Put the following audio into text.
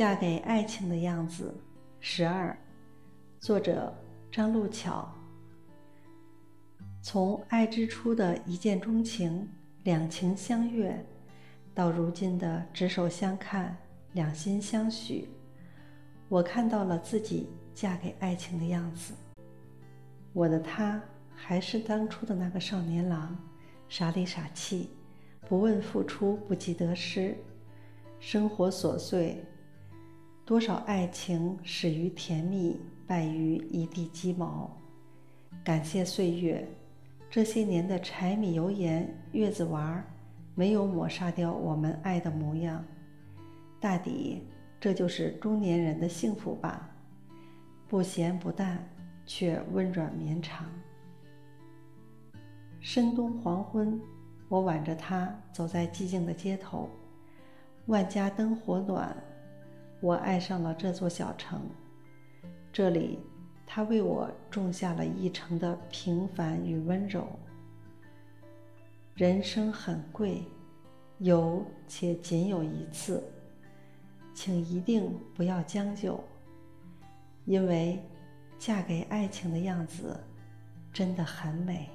嫁给爱情的样子，十二，作者张路巧。从爱之初的一见钟情、两情相悦，到如今的执手相看、两心相许，我看到了自己嫁给爱情的样子。我的他还是当初的那个少年郎，傻里傻气，不问付出，不计得失，生活琐碎。多少爱情始于甜蜜，败于一地鸡毛。感谢岁月，这些年的柴米油盐、月子娃，没有抹杀掉我们爱的模样。大抵这就是中年人的幸福吧，不咸不淡，却温软绵长。深冬黄昏，我挽着他走在寂静的街头，万家灯火暖。我爱上了这座小城，这里，他为我种下了一城的平凡与温柔。人生很贵，有且仅有一次，请一定不要将就，因为嫁给爱情的样子真的很美。